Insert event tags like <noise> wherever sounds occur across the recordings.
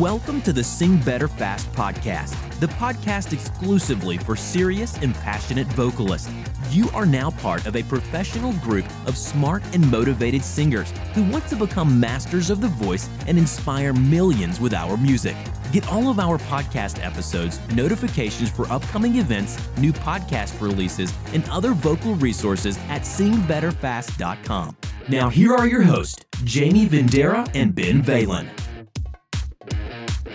Welcome to the Sing Better Fast podcast, the podcast exclusively for serious and passionate vocalists. You are now part of a professional group of smart and motivated singers who want to become masters of the voice and inspire millions with our music. Get all of our podcast episodes, notifications for upcoming events, new podcast releases, and other vocal resources at singbetterfast.com. Now, here are your hosts, Jaime Vendera and Ben Valen.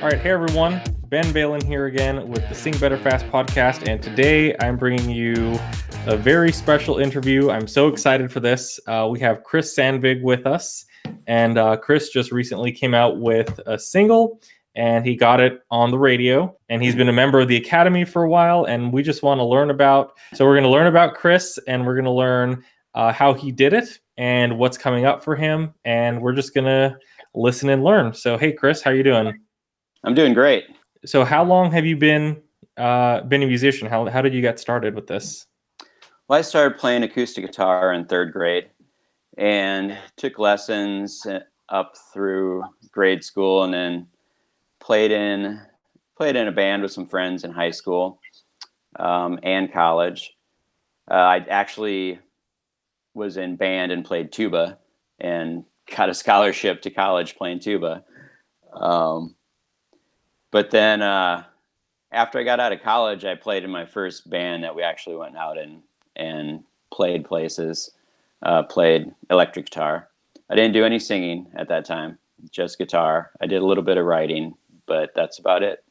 All right, hey everyone, Ben Valen here again with the Sing Better Fast podcast, and today I'm bringing you a very special interview. I'm so excited for this. Uh, we have Chris Sandvig with us, and uh, Chris just recently came out with a single, and he got it on the radio. And he's been a member of the Academy for a while, and we just want to learn about. So we're going to learn about Chris, and we're going to learn uh, how he did it and what's coming up for him, and we're just going to listen and learn. So hey, Chris, how are you doing? I'm doing great. So, how long have you been uh, been a musician? How how did you get started with this? Well, I started playing acoustic guitar in third grade, and took lessons uh, up through grade school, and then played in played in a band with some friends in high school um, and college. Uh, I actually was in band and played tuba, and got a scholarship to college playing tuba. Um, but then uh, after I got out of college, I played in my first band that we actually went out and and played places. Uh, played electric guitar. I didn't do any singing at that time, just guitar. I did a little bit of writing, but that's about it.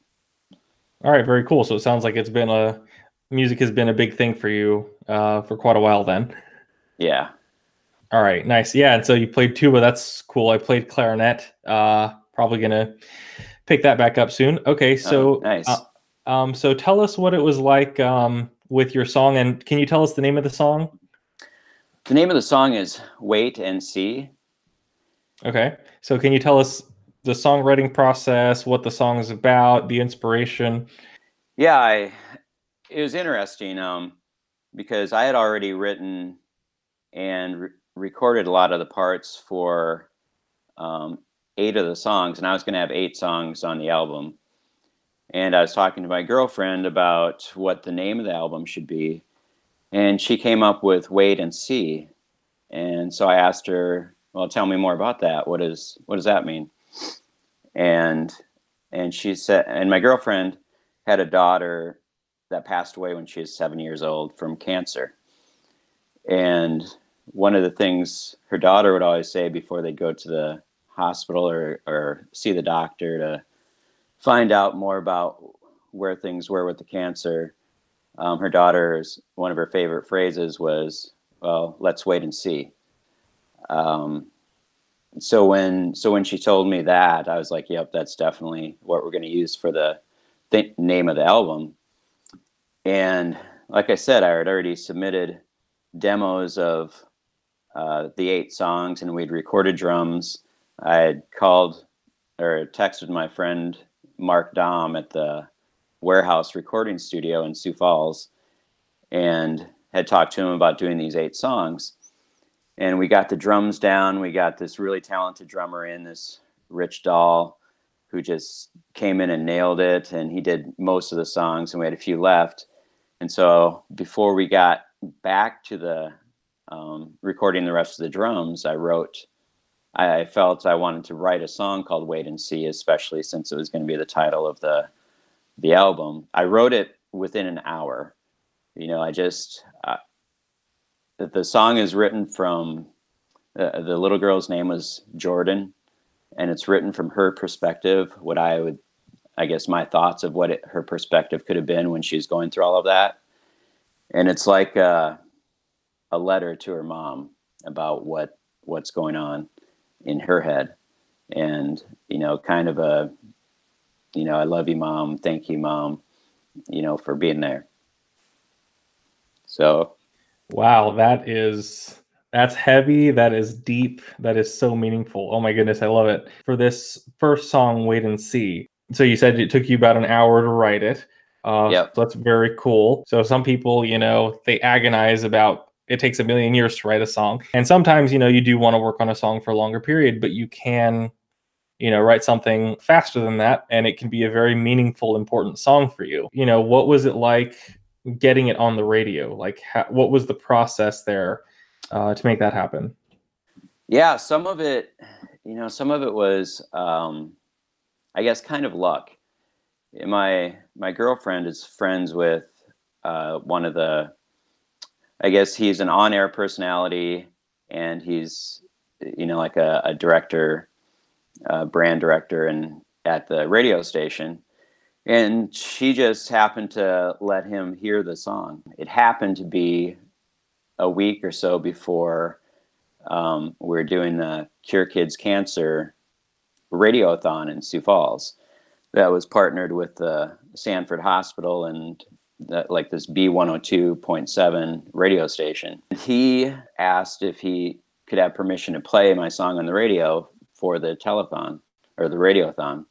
All right, very cool. So it sounds like it's been a music has been a big thing for you uh, for quite a while then. Yeah. All right, nice. Yeah, and so you played tuba. That's cool. I played clarinet. Uh, probably gonna pick that back up soon. Okay, so oh, nice. Uh, um, so tell us what it was like um, with your song, and can you tell us the name of the song? The name of the song is "Wait and See." Okay, so can you tell us the songwriting process, what the song is about, the inspiration? Yeah, I, it was interesting um, because I had already written and re- recorded a lot of the parts for um, eight of the songs, and I was going to have eight songs on the album. And I was talking to my girlfriend about what the name of the album should be, and she came up with "Wait and See." And so I asked her, "Well, tell me more about that. What is what does that mean?" And and she said, and my girlfriend had a daughter that passed away when she was seven years old from cancer. And one of the things her daughter would always say before they'd go to the hospital or, or see the doctor to find out more about where things were with the cancer. Um, her daughter's one of her favorite phrases was, "Well, let's wait and see." Um, so when so when she told me that, I was like, "Yep, that's definitely what we're going to use for the th- name of the album." And like I said, I had already submitted demos of uh, the eight songs, and we'd recorded drums I had called or texted my friend Mark Dom at the warehouse recording studio in Sioux Falls and had talked to him about doing these eight songs. And we got the drums down. We got this really talented drummer in, this Rich Dahl, who just came in and nailed it. And he did most of the songs, and we had a few left. And so before we got back to the um, recording the rest of the drums, I wrote I felt I wanted to write a song called "Wait and See," especially since it was going to be the title of the the album. I wrote it within an hour. You know, I just uh, the song is written from uh, the little girl's name was Jordan, and it's written from her perspective. What I would, I guess, my thoughts of what it, her perspective could have been when she's going through all of that, and it's like a, a letter to her mom about what what's going on in her head. And you know kind of a you know i love you mom. Thank you mom you know for being there. So wow that is that's heavy. That is deep. That is so meaningful. Oh my goodness i love it. For this first song wait and see. So you said it took you about an hour to write it. Uh yep. so that's very cool. So some people you know they agonize about it takes a million years to write a song. And sometimes, you know, you do want to work on a song for a longer period, but you can you know write something faster than that and it can be a very meaningful important song for you. You know what was it like getting it on the radio? Like what was the process there uh, to make that happen? Yeah some of it you know some of it was um, i guess kind of luck. My my girlfriend is friends with uh, one of the i guess he's an on-air personality and he's you know like a, a director brand director and at the radio station. And she just happened to let him hear the song. It happened to be a week or so before um, we are doing the cure kids cancer radiothon in sioux falls that was partnered with the sanford hospital and that, like this b102.7 radio station he asked if he could have permission to play my song on the radio for the telethon or the radiothon.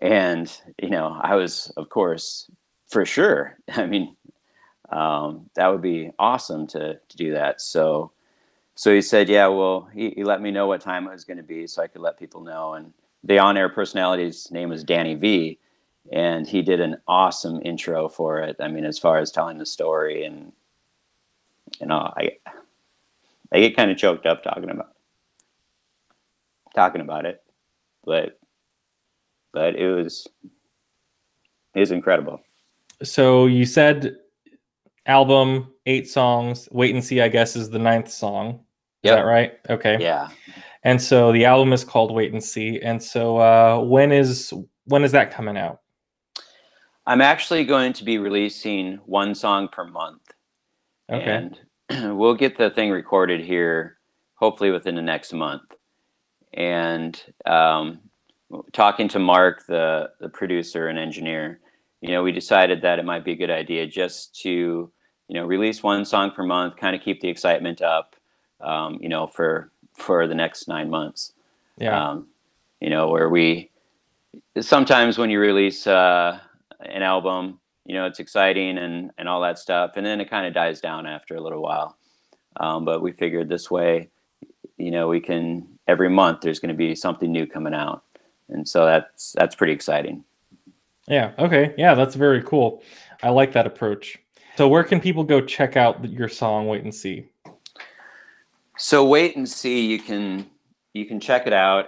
And, you know, I was, of course, for sure. <laughs> I mean, um, that would be awesome to, to do that. So, so he said, yeah, well, he, he let me know what time it was going to be so I could let people know. And the on air personality's name was Danny V. And he did an awesome intro for it. I mean, as far as telling the story and, you know, I, I get kind of choked up talking about talking about it, but but it was it was incredible. So you said album, eight songs. Wait and see, I guess, is the ninth song. Is yep. that right? Okay. Yeah. And so the album is called Wait and See. And so uh, when is when is that coming out? I'm actually going to be releasing one song per month. Okay. And <clears throat> we'll get the thing recorded here hopefully within the next month and um, talking to Mark, the the producer and engineer, you know, we decided that it might be a good idea just to you know release one song per month, kind of keep the excitement up, um, you know, for for the next nine months. Yeah. Um, you know, where we sometimes when you release uh, an album, you know, it's exciting and and all that stuff, and then it kind of dies down after a little while. Um, but we figured this way, you know, we can every month there's going to be something new coming out, and so that's that's pretty exciting. Yeah. Okay. Yeah, that's very cool. I like that approach. So, where can people go check out your song "Wait and See"? So, "Wait and See" you can you can check it out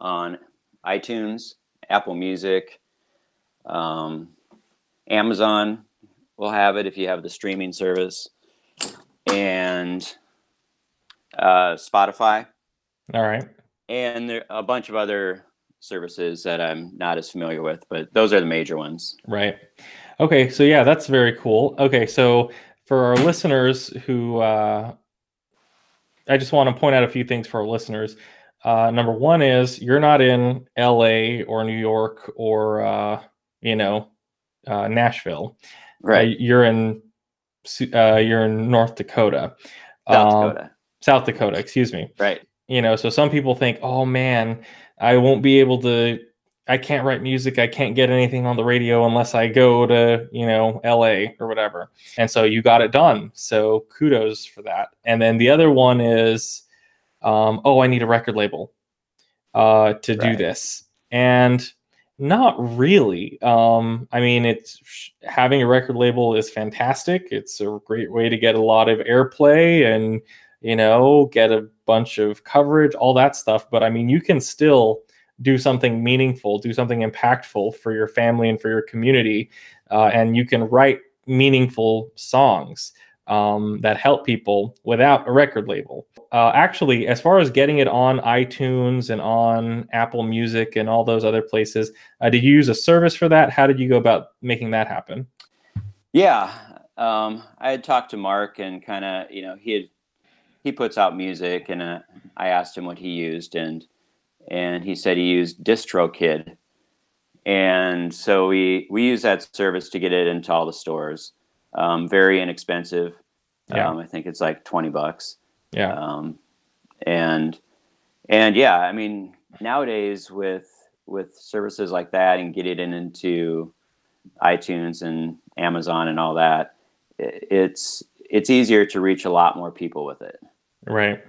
on iTunes, Apple Music, um, Amazon will have it if you have the streaming service, and uh, Spotify. All right. And there a bunch of other services that I'm not as familiar with, but those are the major ones. Right. Okay. So yeah, that's very cool. Okay. So for our listeners who, uh, I just want to point out a few things for our listeners. Uh, number one is you're not in LA or New York or, uh, you know, uh, Nashville. Right. Uh, you're in, uh, you're in North Dakota. South um, Dakota. South Dakota, excuse me. Right you know so some people think oh man i won't be able to i can't write music i can't get anything on the radio unless i go to you know la or whatever and so you got it done so kudos for that and then the other one is um, oh i need a record label uh, to right. do this and not really um, i mean it's having a record label is fantastic it's a great way to get a lot of airplay and you know, get a bunch of coverage, all that stuff. But I mean, you can still do something meaningful, do something impactful for your family and for your community. Uh, and you can write meaningful songs um, that help people without a record label. Uh, actually, as far as getting it on iTunes and on Apple Music and all those other places, uh, did you use a service for that? How did you go about making that happen? Yeah, um, I had talked to Mark and kind of, you know, he had he puts out music, and uh, I asked him what he used, and and he said he used DistroKid, and so we we use that service to get it into all the stores. Um, very inexpensive. Yeah. Um, I think it's like twenty bucks. Yeah. Um, and and yeah, I mean nowadays with with services like that and get it into iTunes and Amazon and all that, it's it's easier to reach a lot more people with it. Right.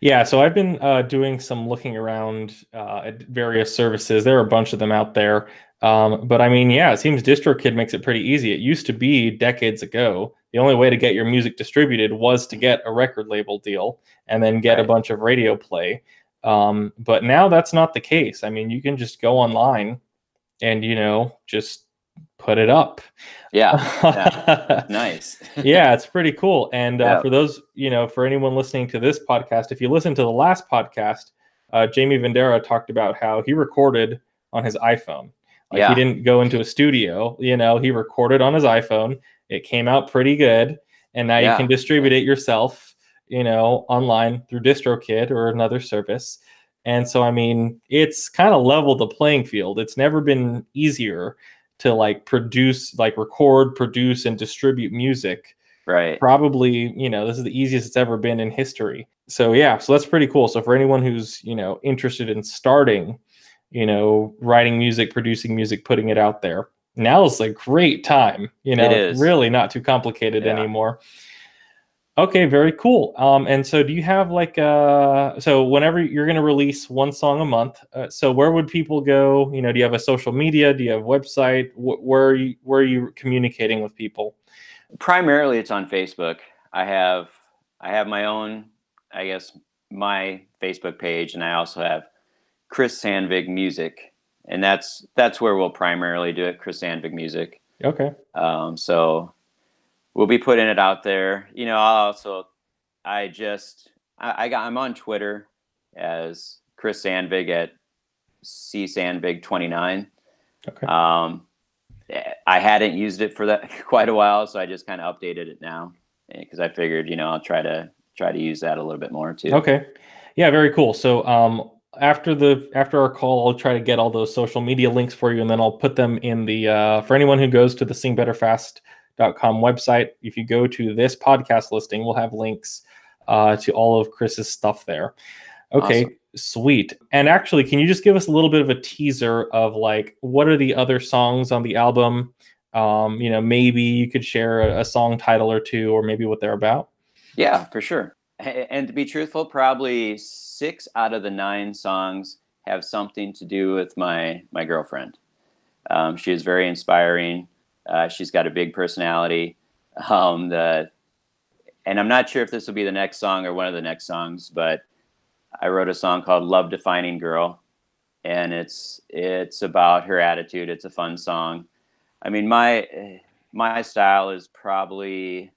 Yeah, so I've been uh, doing some looking around uh, at various services. There are a bunch of them out there. Um, but I mean, yeah, it seems DistroKid makes it pretty easy. It used to be decades ago, the only way to get your music distributed was to get a record label deal and then get right. a bunch of radio play. Um, but now that's not the case. I mean, you can just go online and, you know, just put it up. Yeah. <laughs> yeah. nice. <laughs> yeah, it's pretty cool. And uh, yeah. for those, you know, for anyone listening to this podcast, if you listen to the last podcast, uh, Jaime Vendera talked about how he recorded on his iPhone. Like yeah. he didn't go into a studio, you know, he recorded on his iPhone. It came out pretty good. And now yeah. you can distribute it yourself, you know, online through DistroKid or another service. And so, I mean, it's kind of leveled the playing field. It's never been easier to like produce, like record, produce, and distribute music. Right. Probably, you know, this is the easiest it's ever been in history. So, yeah, so that's pretty cool. So, for anyone who's, you know, interested in starting, you know, writing music, producing music, putting it out there. Now is a great time, you know, really not too complicated yeah. anymore. Okay, very cool. Um, and so do you have like uh so whenever you're going to release one song a month, uh, so where would people go? You know, do you have a social media? Do you have a website? Wh- where are you where are you communicating with people? Primarily it's on Facebook. I have I have my own I guess my Facebook page and I also have Chris Sandvig Music, and that's that's where we'll primarily do it. Chris Sandvig Music. Okay. Um, so we'll be putting it out there. You know, I'll also I just I, I got I'm on Twitter as Chris Sandvig at C Sandvig twenty nine. Okay. Um, I hadn't used it for that <laughs> quite a while, so I just kind of updated it now because I figured, you know, I'll try to try to use that a little bit more too. Okay. Yeah, very cool. So um, after the after our call, I'll try to get all those social media links for you, and then I'll put them in the uh, for anyone who goes to the singbetterfast.com website. If you go to this podcast listing, we'll have links uh, to all of Chris's stuff there. Okay, awesome. sweet. And actually, can you just give us a little bit of a teaser of like what are the other songs on the album? Um, you know, maybe you could share a, a song title or two, or maybe what they're about. Yeah, for sure and to be truthful, probably six out of the nine songs have something to do with my my girlfriend. Um, she is very inspiring. Uh, she's got a big personality. Um, the and I'm not sure if this will be the next song or one of the next songs, but I wrote a song called "Love Defining Girl," and it's it's about her attitude. It's a fun song. I mean, my my style is probably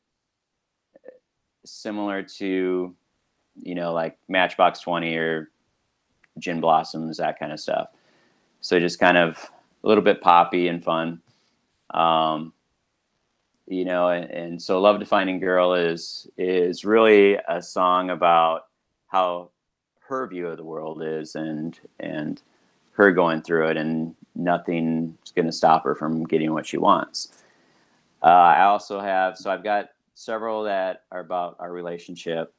similar to, you know, like Matchbox 20 or Gin Blossoms, that kind of stuff. So just kind of a little bit poppy and fun. Um, you know, and, and so Love Defining Girl is is really a song about how her view of the world is and and her going through it and nothing's going to stop her from getting what she wants. Uh, I also have so I've got several that are about our relationship.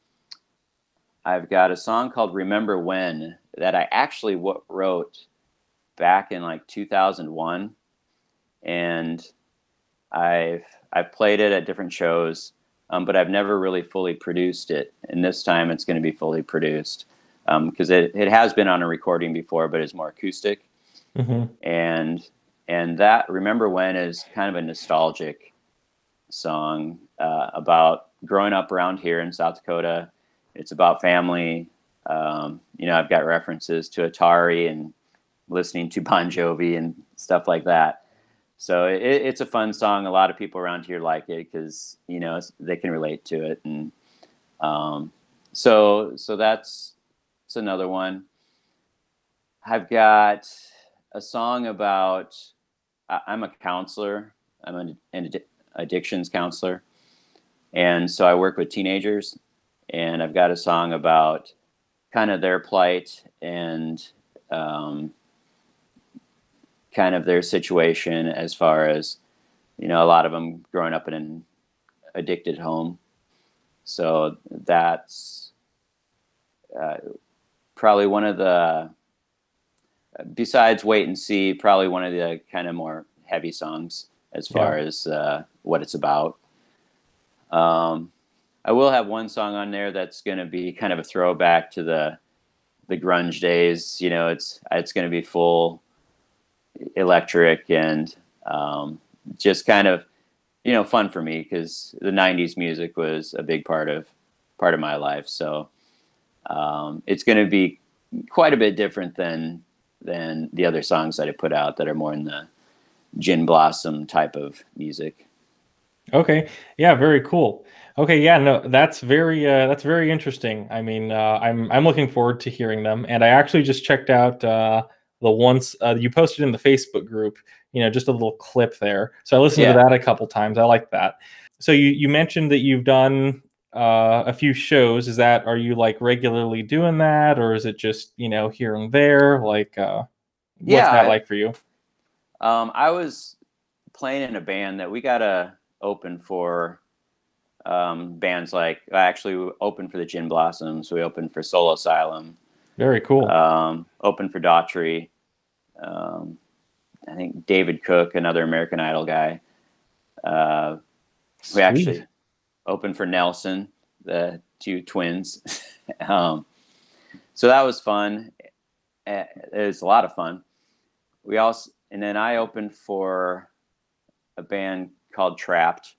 I've got a song called Remember When that I actually wrote back in like 2001 and I've I've played it at different shows um, but I've never really fully produced it and this time it's going to be fully produced because um, it, it has been on a recording before but it's more acoustic mm-hmm. and and that remember when is kind of a nostalgic song uh, about growing up around here in South Dakota. It's about family. Um, you know, I've got references to Atari and listening to Bon Jovi and stuff like that. So it, it's a fun song. A lot of people around here like it because you know they can relate to it, and um, so so that's that's another one. I've got a song about. I'm a counselor. I'm an, an addictions counselor, and so I work with teenagers, and I've got a song about kind of their plight and um, kind of their situation as far as, you know, a lot of them growing up in an addicted home. So that's uh, probably one of the, besides Wait and See, probably one of the kind of more heavy songs as far yeah. as uh, what it's about. Um, I will have one song on there that's going to be kind of a throwback to the the grunge days. You know, it's it's going to be full electric and um, just kind of you know fun for me because the '90s music was a big part of part of my life. So um, it's going to be quite a bit different than than the other songs that I put out that are more in the gin blossom type of music. Okay. Yeah, very cool. Okay, yeah, no, that's very uh, that's very interesting. I mean, uh, I'm I'm looking forward to hearing them, and I actually just checked out uh, the once uh, you posted in the Facebook group. You know, just a little clip there. So I listened yeah. to that a couple times. I like that. So you you mentioned that you've done uh, a few shows. Is that are you like regularly doing that, or is it just you know here and there? Like, uh, what's yeah, that like for you? Um, I was playing in a band that we got to open for um, bands like I actually open for the Gin Blossoms. We opened for Soul Asylum. Very cool. Um, open for Daughtry. Um, I think David Cook, another American Idol guy. Uh, we actually opened for Nelson, the two twins. <laughs> um, so that was fun. It was a lot of fun. We also and then I opened for a band called Trapt,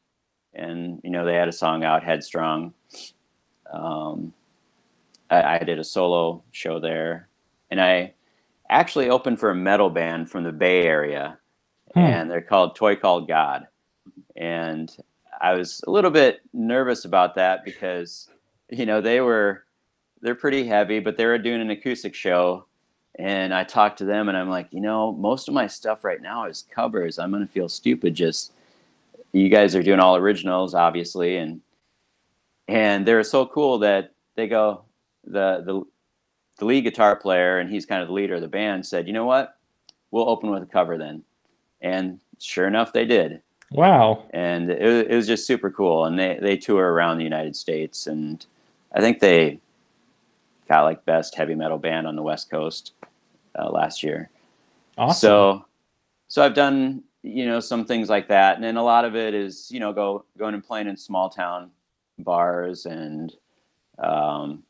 and you know they had a song out, Headstrong. Um, I, I did a solo show there, and I actually opened for a metal band from the Bay Area, hmm. and they're called Toy Called God, and I was a little bit nervous about that because you know they were they're pretty heavy, but they were doing an acoustic show and I talked to them and I'm like, you know, most of my stuff right now is covers. I'm gonna feel stupid just you guys are doing all originals, obviously, and and they're so cool that they go the the the lead guitar player and he's kind of the leader of the band said, you know what, we'll open with a cover then, and sure enough, they did. Wow! And it, it was just super cool, and they they tour around the United States, and I think they got like best heavy metal band on the West Coast uh, last year. Awesome. So, so I've done you know some things like that, and then a lot of it is you know go going and playing in small town bars and um,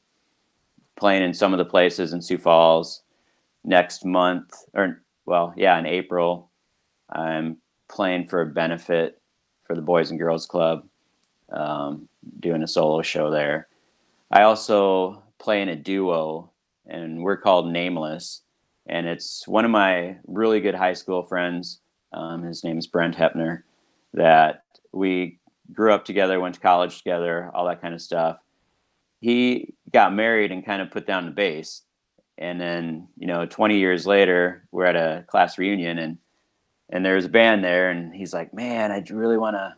playing in some of the places in Sioux Falls. Next month, or well, yeah, in April, I'm playing for a benefit for the Boys and Girls Club, um, doing a solo show there. I also play in a duo, and we're called Nameless and it's one of my really good high school friends. Um, his name is Brent Hepner. That we grew up together, went to college together, all that kind of stuff. He got married and kind of put down the bass, and then you know, 20 years later, we're at a class reunion, and and there's a band there, and he's like, "Man, I really want to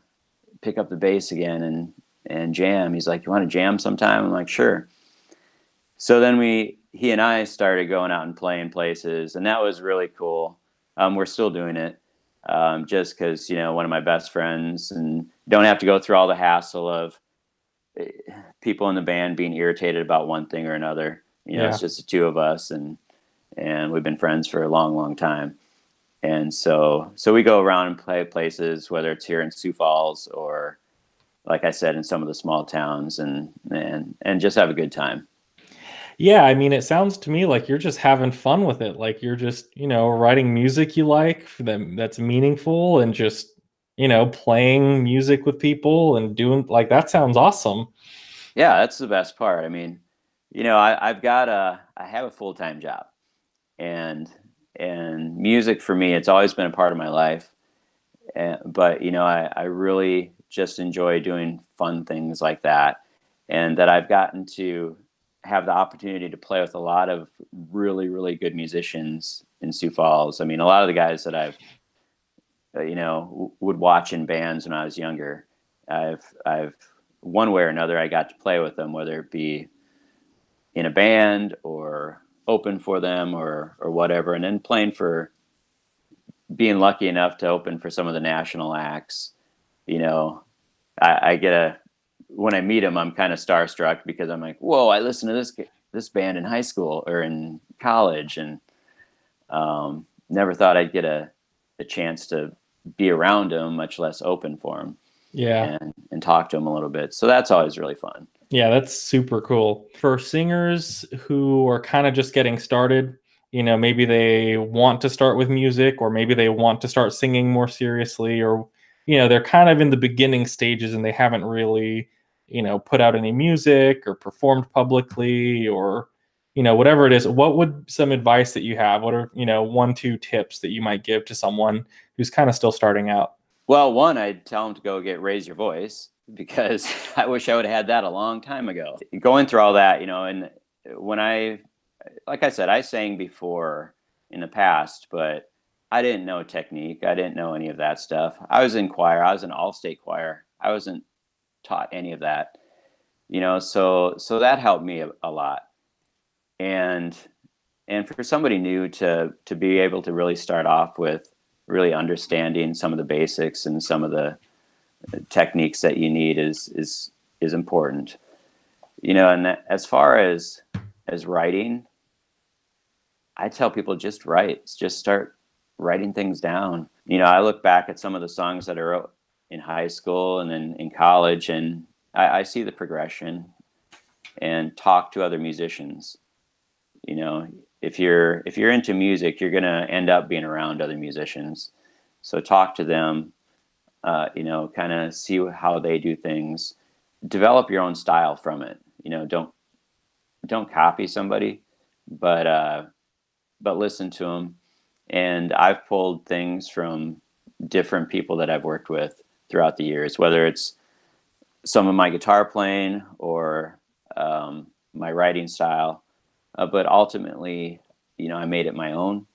pick up the bass again and and jam." He's like, "You want to jam sometime?" I'm like, "Sure." So then we he and I started going out and playing places, and that was really cool. Um, we're still doing it, um, just because you know one of my best friends, and don't have to go through all the hassle of eh, people in the band being irritated about one thing or another. You know, yeah. it's just the two of us, and and we've been friends for a long, long time. And so, so we go around and play places, whether it's here in Sioux Falls or, like I said, in some of the small towns, and and and just have a good time. Yeah, I mean, it sounds to me like you're just having fun with it. Like you're just, you know, writing music you like that that's meaningful and just, you know, playing music with people and doing like that sounds awesome. Yeah, that's the best part. I mean, you know, I, I've got a I have a full time job, and and music for me, it's always been a part of my life. And, but you know, I, I really just enjoy doing fun things like that, and that I've gotten to have the opportunity to play with a lot of really, really good musicians in Sioux Falls. I mean, a lot of the guys that I've, uh, you know, would watch in bands when I was younger. I've, I've one way or another, I got to play with them, whether it be in a band or open for them or, or whatever. And then playing for, being lucky enough to open for some of the national acts, you know, I, I get a, when I meet him, I'm kind of starstruck because I'm like, whoa, I listened to this this band in high school or in college, and um, never thought I'd get a a chance to be around him, much less open for him. Yeah. And, and talk to them a little bit. So that's always really fun. Yeah, that's super cool. For singers who are kind of just getting started, you know, maybe they want to start with music or maybe they want to start singing more seriously or you know, they're kind of in the beginning stages and they haven't really, you know, put out any music or performed publicly or you know, whatever it is, what would some advice that you have? What are, you know, one, two tips that you might give to someone who's kind of still starting out? Well, one, I'd tell them to go get Raise Your Voice because <laughs> I wish I would have had that a long time ago. Going through all that, you know, and uh, when I, like I said, I sang before in the past, but I didn't know technique. I didn't know any of that stuff. I was in choir. I was in all state choir. I wasn't taught any of that, you know, so, so that helped me a, a lot. And and for somebody new to to be able to really start off with really understanding some of the basics and some of the uh, techniques that you need is is is important. You know and as far as as writing i tell people just write just start writing things down. You know i look back at some of the songs that i wrote in high school and then in college and I, I see the progression and talk to other musicians. You know if you're if you're into music you're to end up being around other musicians. So talk to them uh, you know kind of see how they do things. Develop your own style from it. You know don't don't copy somebody but uh but listen to them and i've pulled things from different people that i've worked with throughout the years whether it's some of my guitar playing or um, my writing style uh, but ultimately, you know, I made it my own.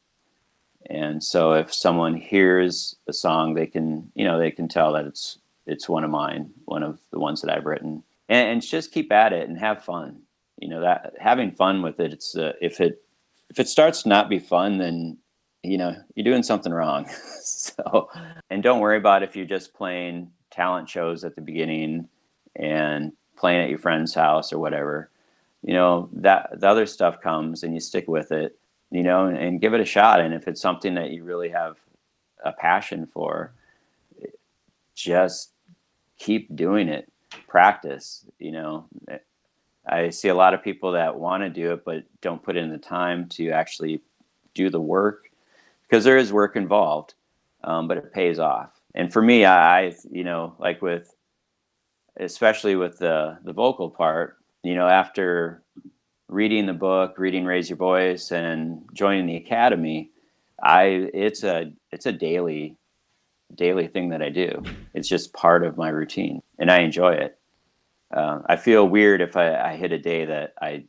And so if someone hears a song, they can, you know, they can tell that it's it's one of mine, one of the ones that I've written, and, and just keep at it and have fun. You know that having fun with it. It's uh, if it if it starts to not be fun, then you know you're doing something wrong. <laughs> so and don't worry about if you're just playing talent shows at the beginning and playing at your friend's house or whatever. You know that the other stuff comes and you stick with it you know and, and, give it a shot. And if it's something that you really have a passion for just keep doing it. Practice you know. I see a lot of people that want to do it but don't put in the time to actually do the work because there is work involved um, but it pays off and for me I, you know like with especially with the the vocal part you know, after reading the book, reading Raise Your Voice, and joining the academy, I it's a it's a daily daily thing that I do. It's just part of my routine, and I enjoy it. Uh, I feel weird if I, I hit a day that I,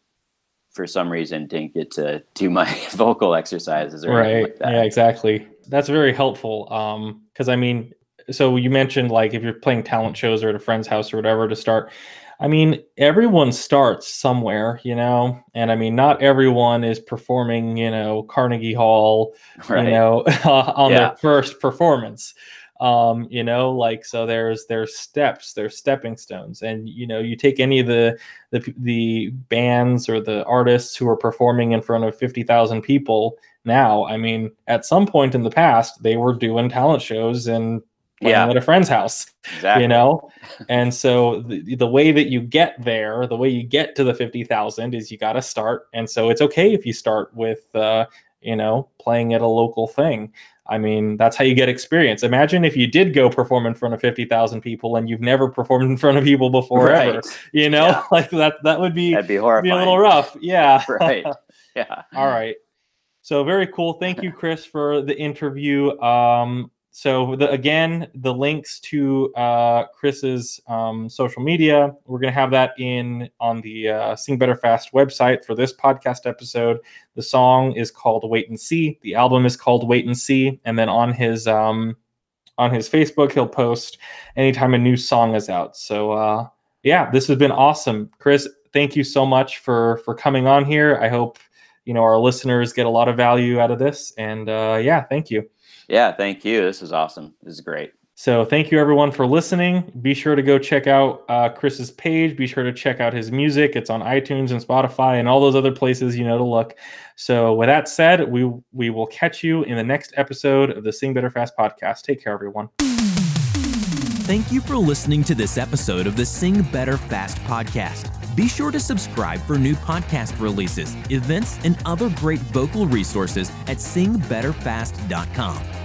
for some reason, didn't get to do my <laughs> vocal exercises or right. Like yeah, exactly. That's very helpful. Um, because I mean, so you mentioned like if you're playing talent shows or at a friend's house or whatever to start I mean, everyone starts somewhere, you know, and I mean, not everyone is performing, you know, Carnegie Hall, right. you know, <laughs> on yeah. their first performance. Um, you know, like so there's there's steps, there's stepping stones, and you know, you take any of the the the bands or the artists who are performing in front of fifty thousand people now. I mean, at some point in the past, they were doing talent shows and yeah. at a friend's house exactly. you know <laughs> and so the, the way that you get there the way you get to the 50000 is you got to start and so it's okay if you start with uh, you know playing at a local thing. I mean that's how you get experience. Imagine if you did go perform in front of 50000 people and you've never performed in front of people before right. ever you know? Yeah. <laughs> like that that would be that'd be horrifying be a little rough. Yeah. <laughs> Right. Yeah. <laughs> All right. So very cool. Thank you chris for the interview. Um so the, again, the links to uh, Chris's um, social media, we're going to have that in on the uh, Sing Better Fast website for this podcast episode. The song is called "Wait and See." The album is called "Wait and See," and then on his um, on his Facebook, he'll post anytime a new song is out. So uh, yeah, this has been awesome, Chris. Thank you so much for for coming on here. I hope you know our listeners get a lot of value out of this, and uh, yeah, thank you. Yeah, thank you. This is awesome. This is great. So thank you everyone for listening. Be sure to go check out uh, Chris's page. Be sure to check out his music. It's on iTunes and Spotify and all those other places you know to look. So with that said, we we will catch you in the next episode of the Sing Better Fast podcast. Take care, everyone. Thank you for listening to this episode of the Sing Better Fast podcast. Be sure to subscribe for new podcast releases, events, and other great vocal resources at singbetterfast.com.